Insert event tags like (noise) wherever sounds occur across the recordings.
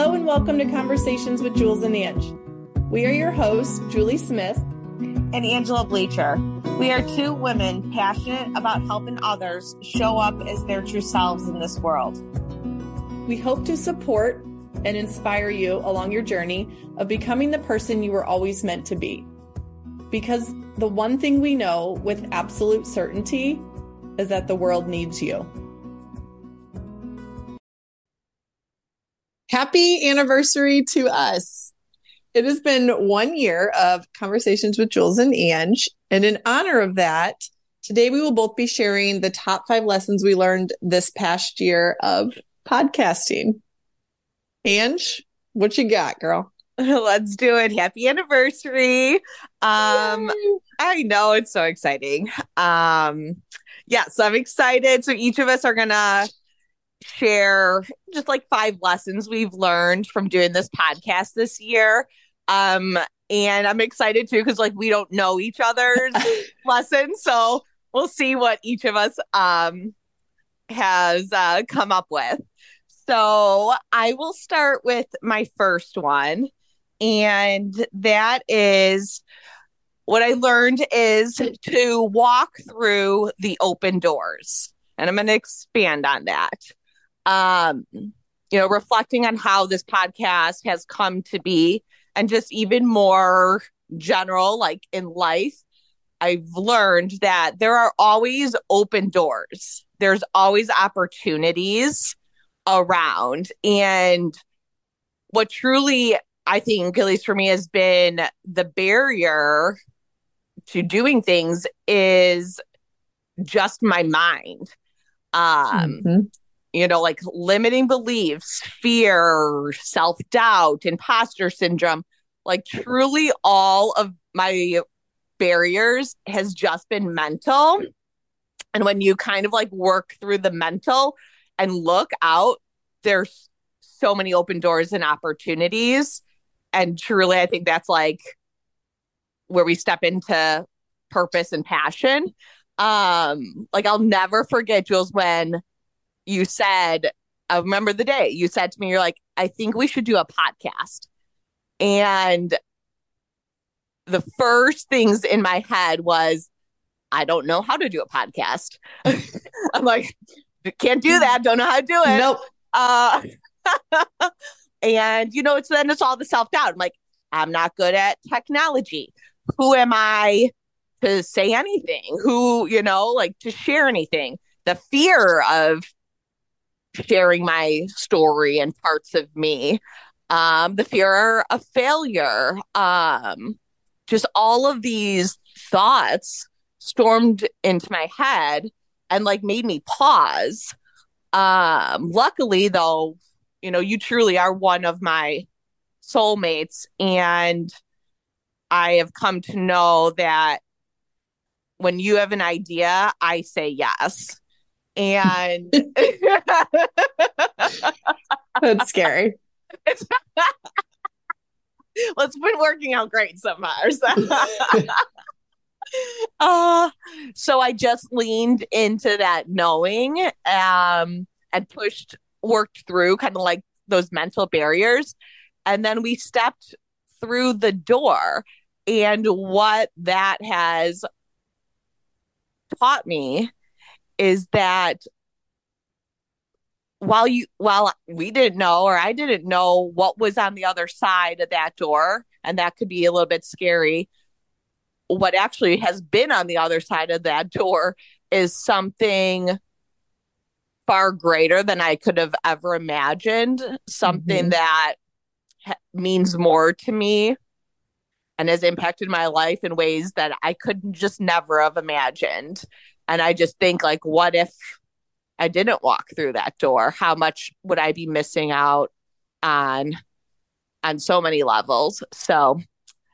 Hello and welcome to Conversations with Jules and Ang. We are your hosts, Julie Smith and Angela Bleacher. We are two women passionate about helping others show up as their true selves in this world. We hope to support and inspire you along your journey of becoming the person you were always meant to be. Because the one thing we know with absolute certainty is that the world needs you. Happy anniversary to us. It has been one year of conversations with Jules and Ang. And in honor of that, today we will both be sharing the top five lessons we learned this past year of podcasting. Ang, what you got, girl? (laughs) Let's do it. Happy anniversary. Um Yay. I know it's so exciting. Um yeah, so I'm excited. So each of us are gonna share just like five lessons we've learned from doing this podcast this year. Um, and I'm excited too because like we don't know each other's (laughs) lessons, so we'll see what each of us um has uh, come up with. So I will start with my first one, and that is what I learned is to walk through the open doors. And I'm going to expand on that um, you know, reflecting on how this podcast has come to be and just even more general, like in life, I've learned that there are always open doors. There's always opportunities around. And what truly, I think, at least for me, has been the barrier to doing things is just my mind. Um, mm-hmm you know, like limiting beliefs, fear, self doubt, imposter syndrome, like truly all of my barriers has just been mental. And when you kind of like work through the mental and look out, there's so many open doors and opportunities. And truly, I think that's like where we step into purpose and passion. Um, like I'll never forget, Jules, when you said, I remember the day you said to me, you're like, I think we should do a podcast. And the first things in my head was, I don't know how to do a podcast. (laughs) I'm like, can't do that. Don't know how to do it. Nope. Uh, (laughs) and you know, it's then it's all the self doubt. I'm like, I'm not good at technology. Who am I to say anything? Who, you know, like to share anything? The fear of sharing my story and parts of me. Um the fear of failure. Um just all of these thoughts stormed into my head and like made me pause. Um luckily though you know you truly are one of my soulmates and i have come to know that when you have an idea i say yes and (laughs) (laughs) that's scary. well, it's been working out great so far. So. (laughs) uh, so I just leaned into that knowing um, and pushed, worked through kind of like those mental barriers. And then we stepped through the door. And what that has taught me is that while you while we didn't know or I didn't know what was on the other side of that door and that could be a little bit scary what actually has been on the other side of that door is something far greater than I could have ever imagined something mm-hmm. that ha- means more to me and has impacted my life in ways that I could just never have imagined and I just think like, what if I didn't walk through that door? How much would I be missing out on on so many levels? So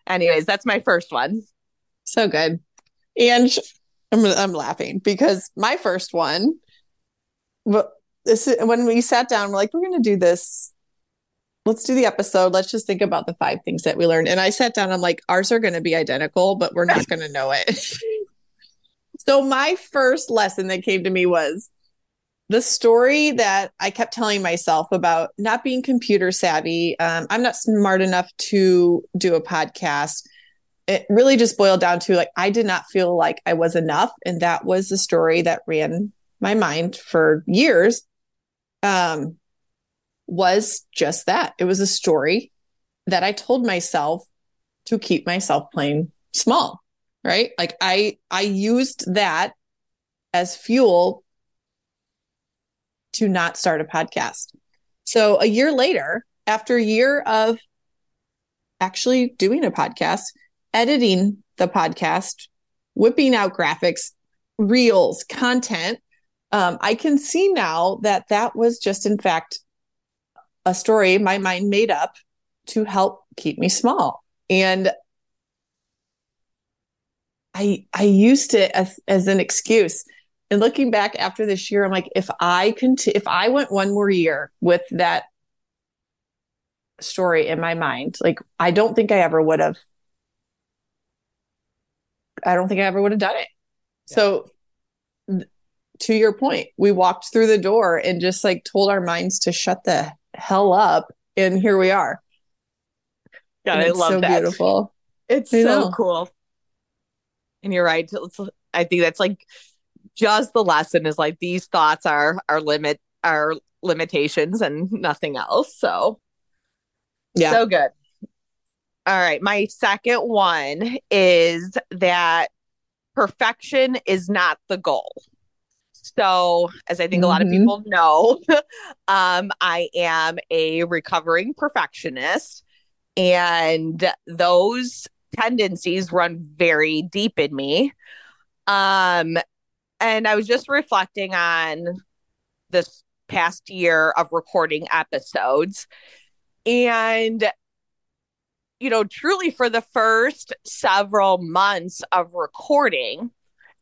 anyways, that's my first one. So good. And I'm, I'm laughing because my first one, this when we sat down, we're like, we're going to do this. Let's do the episode. Let's just think about the five things that we learned. And I sat down. I'm like, ours are going to be identical, but we're not (laughs) going to know it. So my first lesson that came to me was the story that I kept telling myself about not being computer savvy, um, I'm not smart enough to do a podcast. It really just boiled down to like, I did not feel like I was enough. And that was the story that ran my mind for years. Um, was just that. It was a story that I told myself to keep myself playing small, right? Like I I used that as fuel to not start a podcast. So a year later, after a year of actually doing a podcast, editing the podcast, whipping out graphics, reels, content, um, I can see now that that was just, in fact, a story my mind made up to help keep me small. And I I used it as, as an excuse. And looking back after this year, I'm like, if I continue, if I went one more year with that story in my mind, like I don't think I ever would have. I don't think I ever would have done it. Yeah. So, th- to your point, we walked through the door and just like told our minds to shut the hell up, and here we are. Yeah, I love so that. Beautiful. It's I so know. cool. And you're right. I think that's like just the lesson is like these thoughts are our limit our limitations and nothing else. So yeah. So good. All right. My second one is that perfection is not the goal. So, as I think mm-hmm. a lot of mm-hmm. people know, (laughs) um, I am a recovering perfectionist. And those tendencies run very deep in me. Um, and I was just reflecting on this past year of recording episodes. And, you know, truly for the first several months of recording,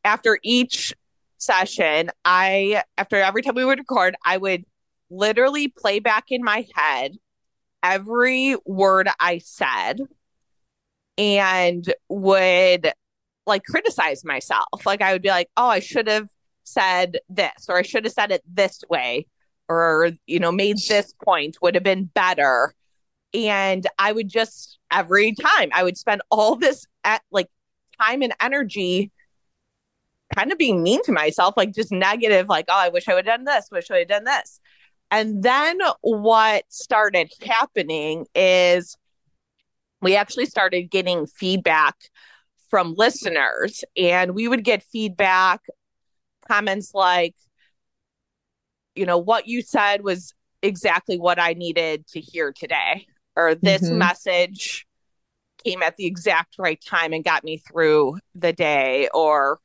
after each session, I, after every time we would record, I would literally play back in my head every word I said and would like criticize myself. Like I would be like, oh, I should have said this, or I should have said it this way, or, you know, made this point would have been better. And I would just every time I would spend all this at like time and energy kind of being mean to myself, like just negative, like, oh, I wish I would have done this, wish I had done this. And then what started happening is we actually started getting feedback from listeners, and we would get feedback, comments like, you know, what you said was exactly what I needed to hear today, or this mm-hmm. message came at the exact right time and got me through the day, or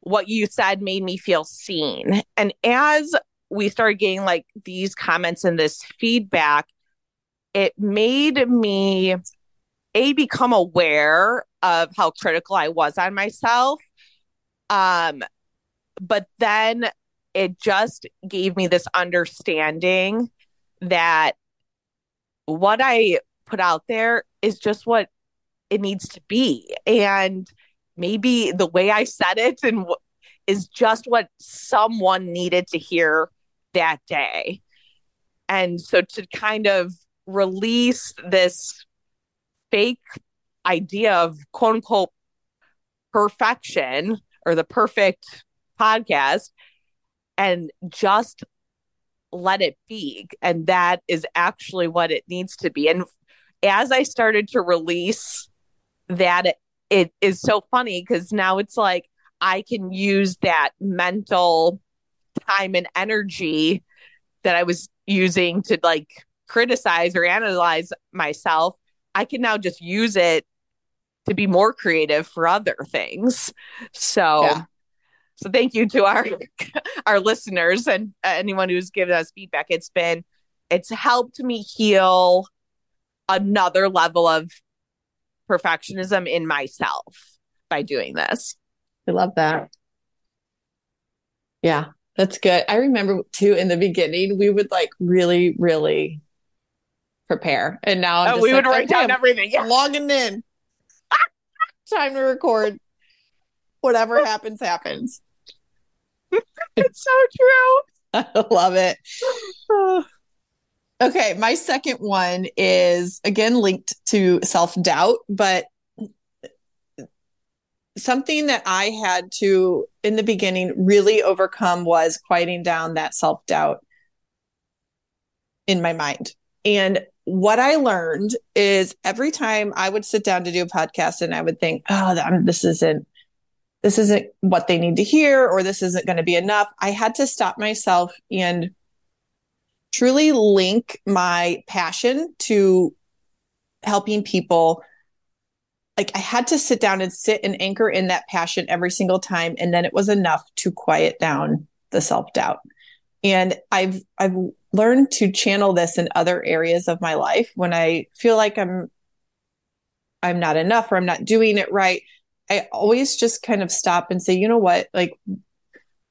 what you said made me feel seen. And as we started getting like these comments and this feedback, it made me a become aware of how critical I was on myself. Um, but then it just gave me this understanding that what I put out there is just what it needs to be. And maybe the way I said it and w- is just what someone needed to hear that day. And so to kind of release this fake idea of quote unquote perfection or the perfect podcast and just let it be. And that is actually what it needs to be. And as I started to release that, it, is so funny because now it's like I can use that mental time and energy that I was using to like criticize or analyze myself, I can now just use it to be more creative for other things. So yeah. so thank you to our (laughs) our listeners and anyone who's given us feedback. It's been it's helped me heal another level of perfectionism in myself by doing this. I love that. Yeah. That's good. I remember too in the beginning, we would like really, really prepare. And now oh, we like, would write down everything. Yeah. Logging in. (laughs) Time to record. Whatever (laughs) happens, happens. (laughs) it's so true. I love it. (sighs) okay, my second one is again linked to self doubt, but something that I had to, in the beginning, really overcome was quieting down that self doubt in my mind. And what I learned is every time I would sit down to do a podcast and I would think, oh, this isn't this isn't what they need to hear or this isn't going to be enough. I had to stop myself and truly link my passion to helping people. Like I had to sit down and sit and anchor in that passion every single time. And then it was enough to quiet down the self doubt. And I've, I've learned to channel this in other areas of my life when I feel like I'm, I'm not enough or I'm not doing it right. I always just kind of stop and say, you know what? Like,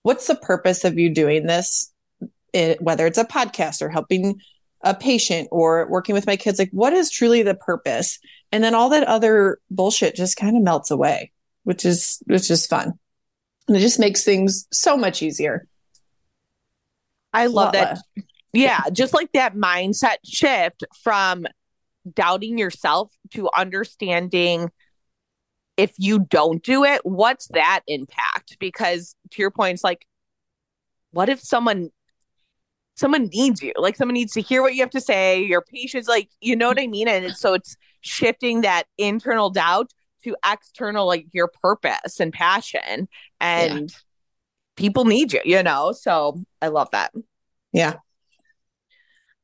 what's the purpose of you doing this? It, whether it's a podcast or helping a patient or working with my kids, like, what is truly the purpose? And then all that other bullshit just kind of melts away, which is, which is fun. And it just makes things so much easier. I love that. Yeah, just like that mindset shift from doubting yourself to understanding if you don't do it, what's that impact? Because to your point, it's like, what if someone someone needs you? Like someone needs to hear what you have to say. Your patient's like, you know what I mean? And so it's shifting that internal doubt to external, like your purpose and passion. And yeah. people need you, you know? So I love that. Yeah.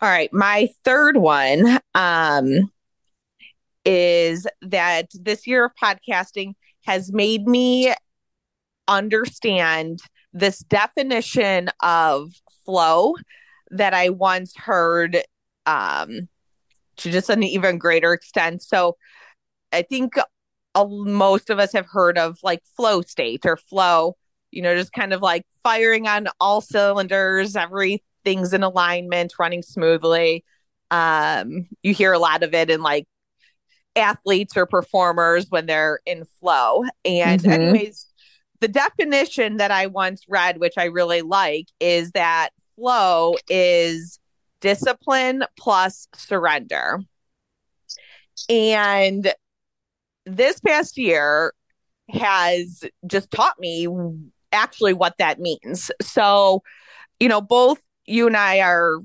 All right. My third one, um, is that this year of podcasting has made me understand this definition of flow that I once heard um, to just an even greater extent. So I think most of us have heard of like flow state or flow, you know, just kind of like firing on all cylinders, everything's in alignment, running smoothly. Um, you hear a lot of it in like athletes or performers when they're in flow. And, mm-hmm. anyways, the definition that I once read, which I really like, is that flow is discipline plus surrender. And this past year has just taught me actually what that means. So, you know, both you and I are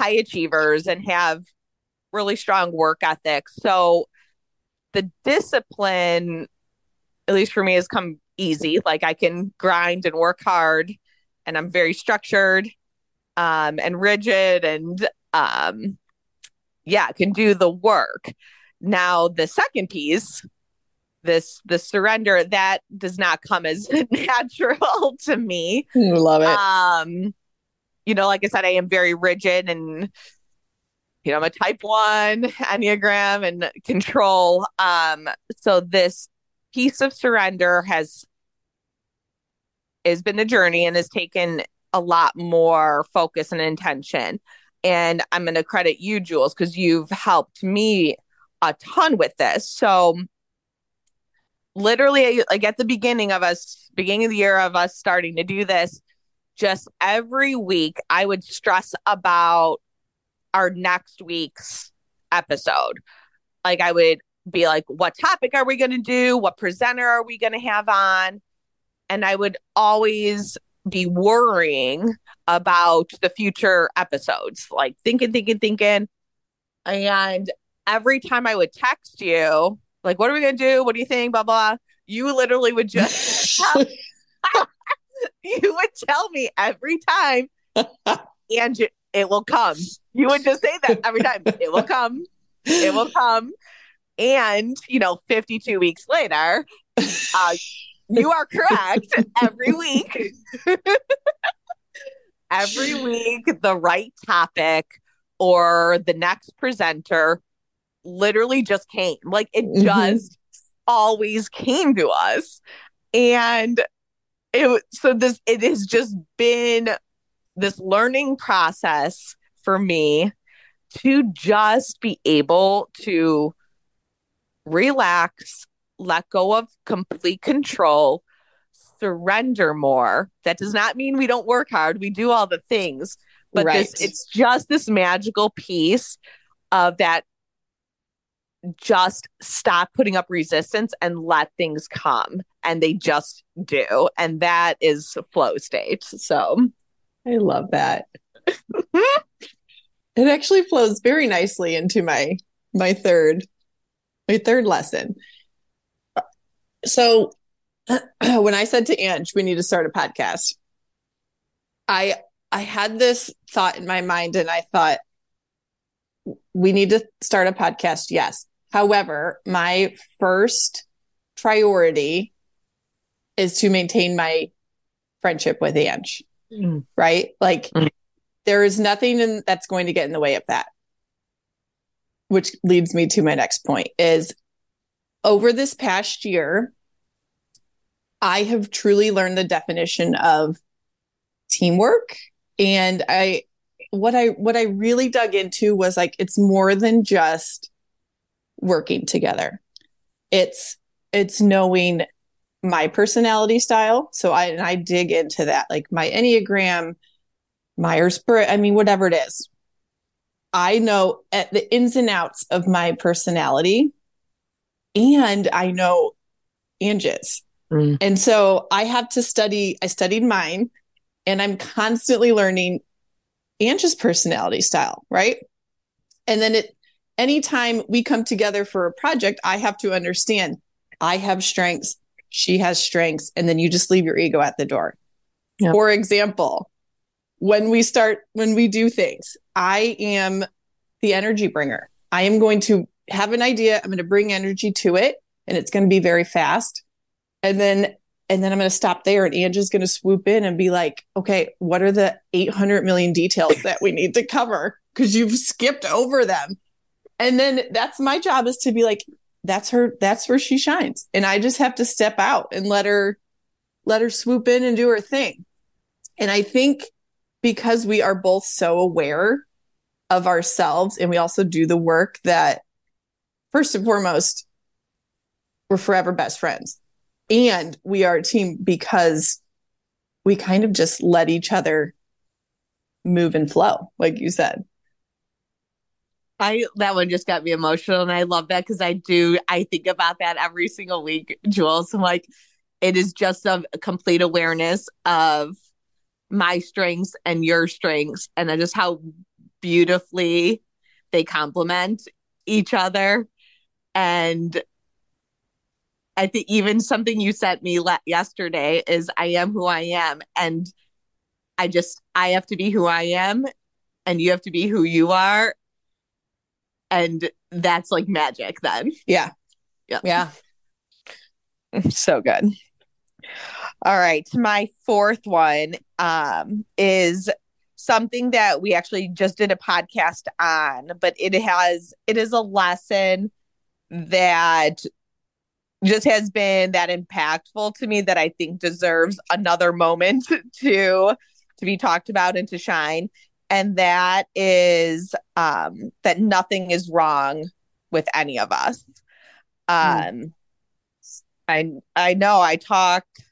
high achievers and have really strong work ethic. So the discipline, at least for me, has come easy. Like I can grind and work hard, and I'm very structured um, and rigid, and um, yeah, can do the work. Now the second piece, this the surrender, that does not come as (laughs) natural to me. Love it. Um, you know, like I said, I am very rigid and you know, I'm a type one Enneagram and control. Um, so this piece of surrender has has been a journey and has taken a lot more focus and intention. And I'm going to credit you, Jules, because you've helped me a ton with this. So, literally, like at the beginning of us, beginning of the year of us starting to do this, just every week, I would stress about our next week's episode. Like I would be like, what topic are we going to do? What presenter are we going to have on? And I would always be worrying about the future episodes, like thinking, thinking, thinking. And every time I would text you, like, what are we going to do? What do you think? Blah, blah. You literally would just, (laughs) (laughs) (laughs) you would tell me every time. (laughs) and it will come. You would just say that every time. It will come. It will come. And, you know, 52 weeks later, uh, you are correct every week. (laughs) every week, the right topic or the next presenter literally just came. Like it mm-hmm. just always came to us. And it so this it has just been this learning process for me to just be able to relax, let go of complete control, surrender more. That does not mean we don't work hard. We do all the things, but right. this it's just this magical piece of that just stop putting up resistance and let things come. And they just do. And that is flow state. So i love that. (laughs) It actually flows very nicely into my my third my third lesson. So (clears throat) when i said to ang we need to start a podcast i i had this thought in my mind and i thought we need to start a podcast yes however my first priority is to maintain my friendship with ang mm. right like mm. there is nothing in, that's going to get in the way of that which leads me to my next point is over this past year i have truly learned the definition of teamwork and i what i what i really dug into was like it's more than just working together it's it's knowing my personality style so i and i dig into that like my enneagram myers-briggs i mean whatever it is i know at the ins and outs of my personality and i know ang's mm. and so i have to study i studied mine and I'm constantly learning Ang's personality style, right? And then it anytime we come together for a project, I have to understand I have strengths, she has strengths, and then you just leave your ego at the door. Yep. For example, when we start, when we do things, I am the energy bringer. I am going to have an idea, I'm going to bring energy to it, and it's going to be very fast. And then and then I'm going to stop there and Angie's going to swoop in and be like, okay, what are the 800 million details that we need to cover? Because you've skipped over them. And then that's my job is to be like, that's her, that's where she shines. And I just have to step out and let her, let her swoop in and do her thing. And I think because we are both so aware of ourselves and we also do the work that, first and foremost, we're forever best friends and we are a team because we kind of just let each other move and flow like you said I that one just got me emotional and I love that because I do I think about that every single week, Jules. I'm like, it is just a, complete awareness of my strengths and your strengths and just how beautifully they complement each other. And I think even something you sent me le- yesterday is I am who I am. And I just, I have to be who I am and you have to be who you are. And that's like magic then. Yeah. Yeah. Yeah. so good. All right. My fourth one um, is something that we actually just did a podcast on, but it has, it is a lesson that just has been that impactful to me that I think deserves another moment (laughs) to to be talked about and to shine. And that is um, that nothing is wrong with any of us. Hmm. Um, mm. I I know I talked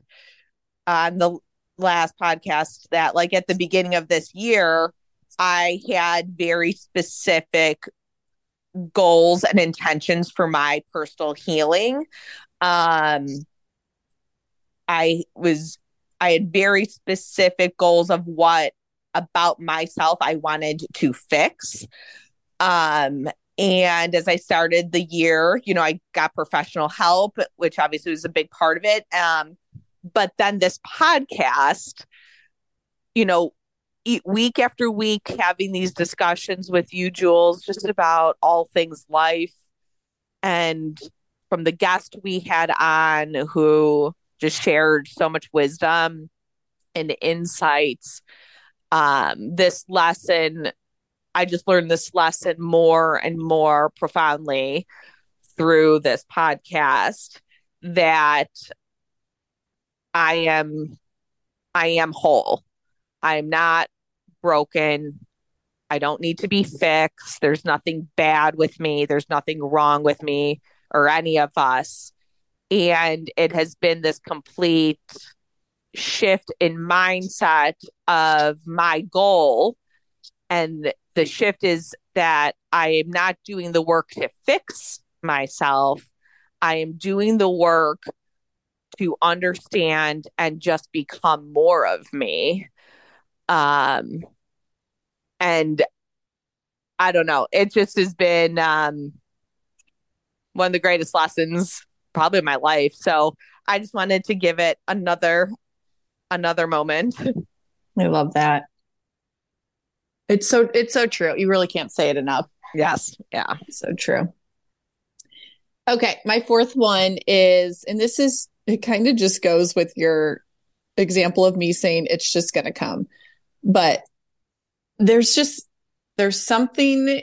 on the last podcast that like at the beginning of this year, I had very specific goals and intentions for my personal healing. Um, I was, I had very specific goals of what about myself I wanted to fix. Um, and as I started the year, you know, I got professional help, which obviously was a big part of it. Um, but then this podcast, you know, week after week having these discussions with you, Jules, just about all things life. And from the guest we had on who just shared so much wisdom and insights. Um, this lesson, I just learned this lesson more and more profoundly through this podcast that I am I am whole. I'm not broken. I don't need to be fixed. There's nothing bad with me. There's nothing wrong with me or any of us. And it has been this complete shift in mindset of my goal. And the shift is that I am not doing the work to fix myself. I am doing the work to understand and just become more of me. Um, and I don't know, it just has been um, one of the greatest lessons probably in my life. So I just wanted to give it another another moment. (laughs) I love that. It's so it's so true. You really can't say it enough. Yes. Yeah. So true. Okay, my fourth one is and this is it kind of just goes with your example of me saying it's just going to come. But there's just there's something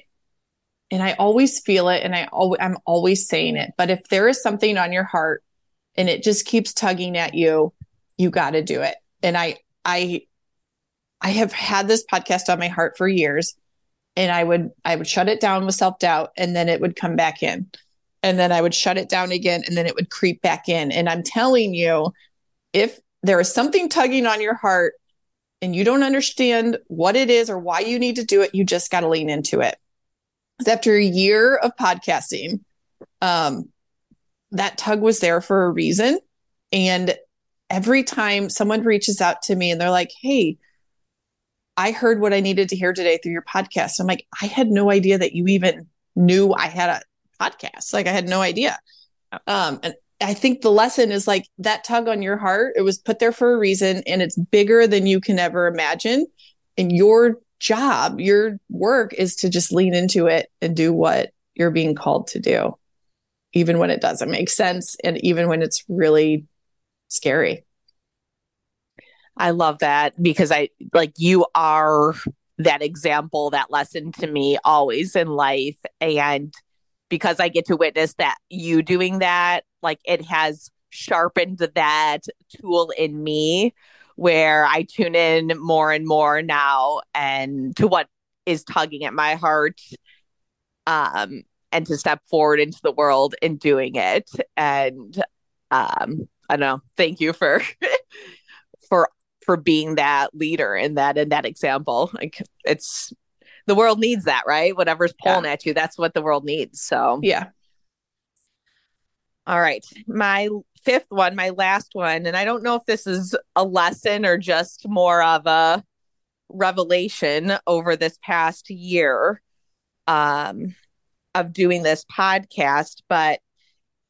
and I always feel it and I always I'm always saying it, but if there is something on your heart and it just keeps tugging at you, you got to do it. And I I I have had this podcast on my heart for years and I would I would shut it down with self-doubt and then it would come back in. And then I would shut it down again and then it would creep back in. And I'm telling you, if there is something tugging on your heart and you don't understand what it is or why you need to do it, you just got to lean into it. After a year of podcasting, um, that tug was there for a reason. And every time someone reaches out to me and they're like, Hey, I heard what I needed to hear today through your podcast. I'm like, I had no idea that you even knew I had a podcast. Like I had no idea. Um, and I think the lesson is like that tug on your heart, it was put there for a reason and it's bigger than you can ever imagine. And your job, your work is to just lean into it and do what you're being called to do, even when it doesn't make sense and even when it's really scary. I love that because I like you are that example, that lesson to me always in life. And because I get to witness that you doing that, like it has sharpened that tool in me where I tune in more and more now and to what is tugging at my heart um and to step forward into the world in doing it and um I don't know. Thank you for (laughs) for for being that leader in that in that example. Like it's the world needs that right? Whatever's pulling yeah. at you that's what the world needs so. Yeah. All right. My fifth one my last one and i don't know if this is a lesson or just more of a revelation over this past year um of doing this podcast but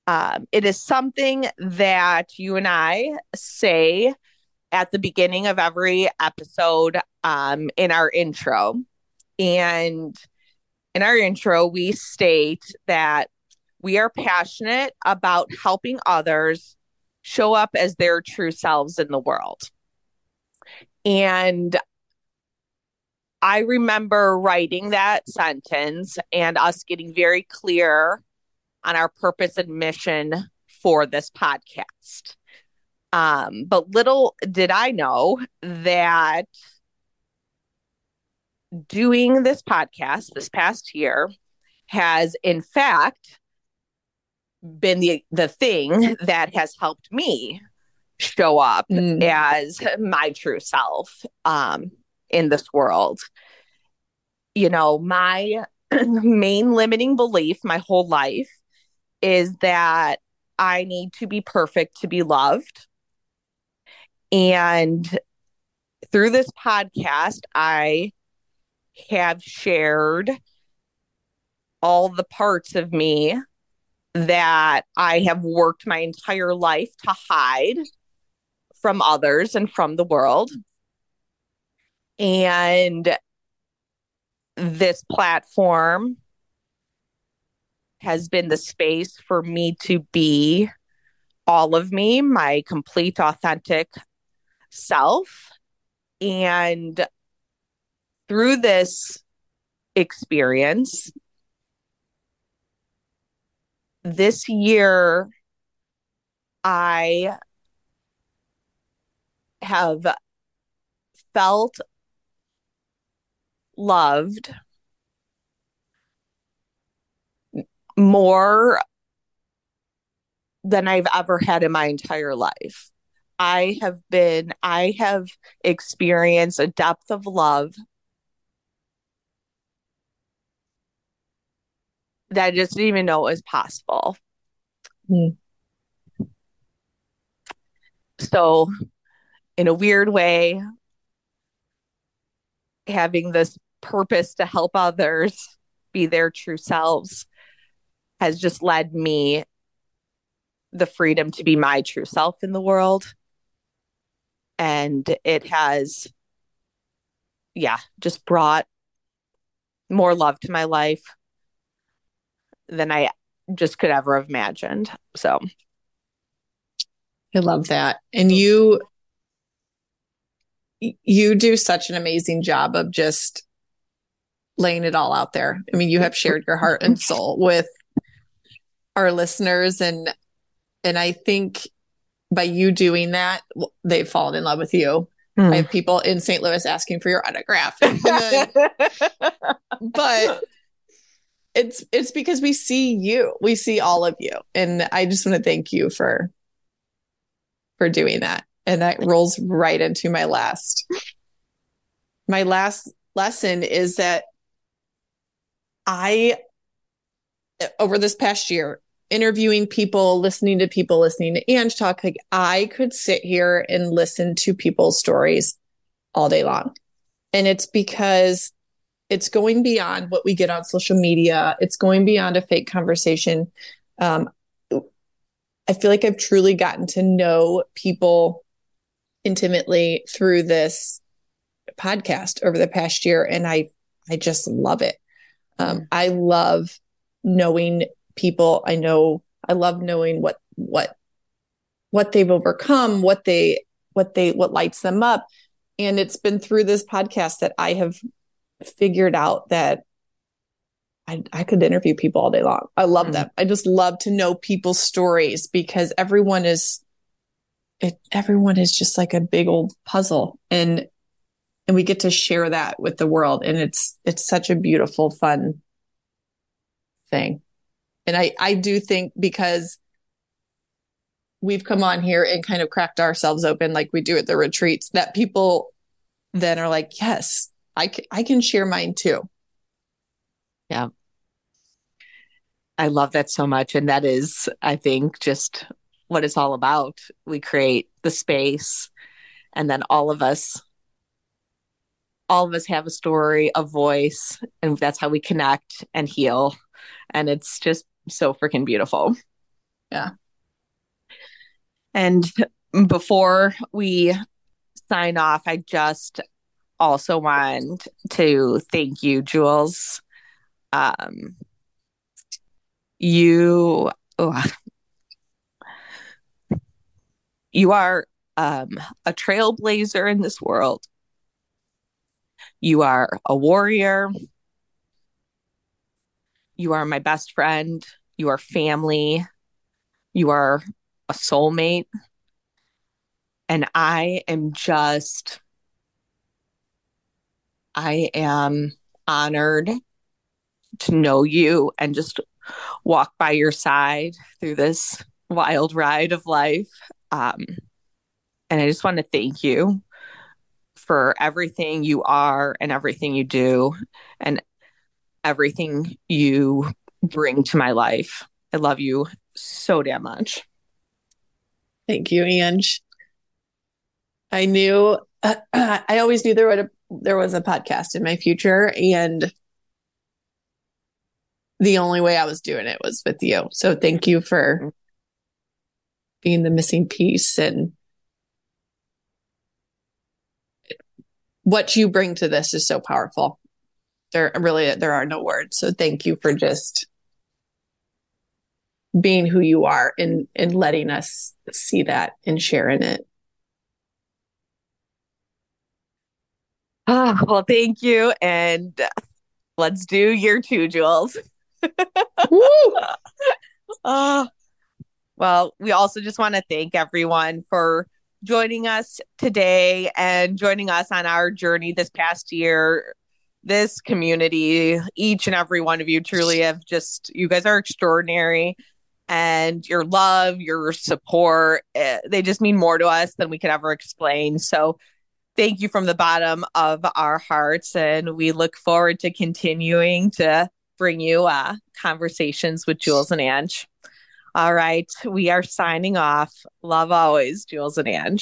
um, it is something that you and I say at the beginning of every episode um, in our intro. And in our intro, we state that we are passionate about helping others show up as their true selves in the world. And I remember writing that sentence and us getting very clear on our purpose and mission for this podcast. Um, but little did I know that doing this podcast this past year has, in fact, been the the thing that has helped me show up mm. as my true self um, in this world. You know, my (clears throat) main limiting belief my whole life is that I need to be perfect to be loved. And through this podcast, I have shared all the parts of me that I have worked my entire life to hide from others and from the world. And this platform has been the space for me to be all of me, my complete, authentic self. And through this experience, this year, I have felt loved more than I've ever had in my entire life. I have been, I have experienced a depth of love that I just didn't even know was possible. Mm. So, in a weird way, having this purpose to help others be their true selves has just led me the freedom to be my true self in the world. And it has, yeah, just brought more love to my life than I just could ever have imagined. So I love that. And you you do such an amazing job of just laying it all out there. I mean, you have shared your heart and soul with our listeners and and I think by you doing that, they've fallen in love with you. Mm. I have people in St. Louis asking for your autograph. Then, (laughs) but it's it's because we see you. We see all of you. And I just want to thank you for for doing that. And that rolls right into my last my last lesson is that I over this past year interviewing people, listening to people, listening to Ang talk, like I could sit here and listen to people's stories all day long. And it's because it's going beyond what we get on social media. It's going beyond a fake conversation. Um, I feel like I've truly gotten to know people intimately through this podcast over the past year, and I I just love it. Um, I love knowing people. I know I love knowing what what what they've overcome, what they what they what lights them up, and it's been through this podcast that I have figured out that I, I could interview people all day long. I love mm-hmm. them. I just love to know people's stories because everyone is it everyone is just like a big old puzzle and and we get to share that with the world and it's it's such a beautiful fun thing. And I I do think because we've come on here and kind of cracked ourselves open like we do at the retreats that people then are like, "Yes, I I can share mine too. Yeah. I love that so much. And that is, I think, just what it's all about. We create the space, and then all of us, all of us have a story, a voice, and that's how we connect and heal. And it's just so freaking beautiful. Yeah. And before we sign off, I just also want to thank you, Jules. Um, you, oh, you are um, a trailblazer in this world. You are a warrior. You are my best friend. You are family. You are a soulmate. And I am just I am honored to know you and just walk by your side through this wild ride of life. Um, and I just want to thank you for everything you are and everything you do and everything you bring to my life. I love you so damn much. Thank you, Ang. I knew, uh, (clears throat) I always knew there would there was a podcast in my future and the only way I was doing it was with you. So thank you for being the missing piece and what you bring to this is so powerful. There really there are no words. So thank you for just being who you are and and letting us see that and sharing it. Oh, well, thank you. And let's do year two, Jules. uh, (laughs) well, we also just want to thank everyone for joining us today and joining us on our journey this past year. This community, each and every one of you truly have just, you guys are extraordinary. and your love, your support. Eh, they just mean more to us than we could ever explain. So thank you from the bottom of our hearts. And we look forward to continuing to bring you uh, conversations with Jules and Ang. All right. We are signing off. Love always, Jules and Ang.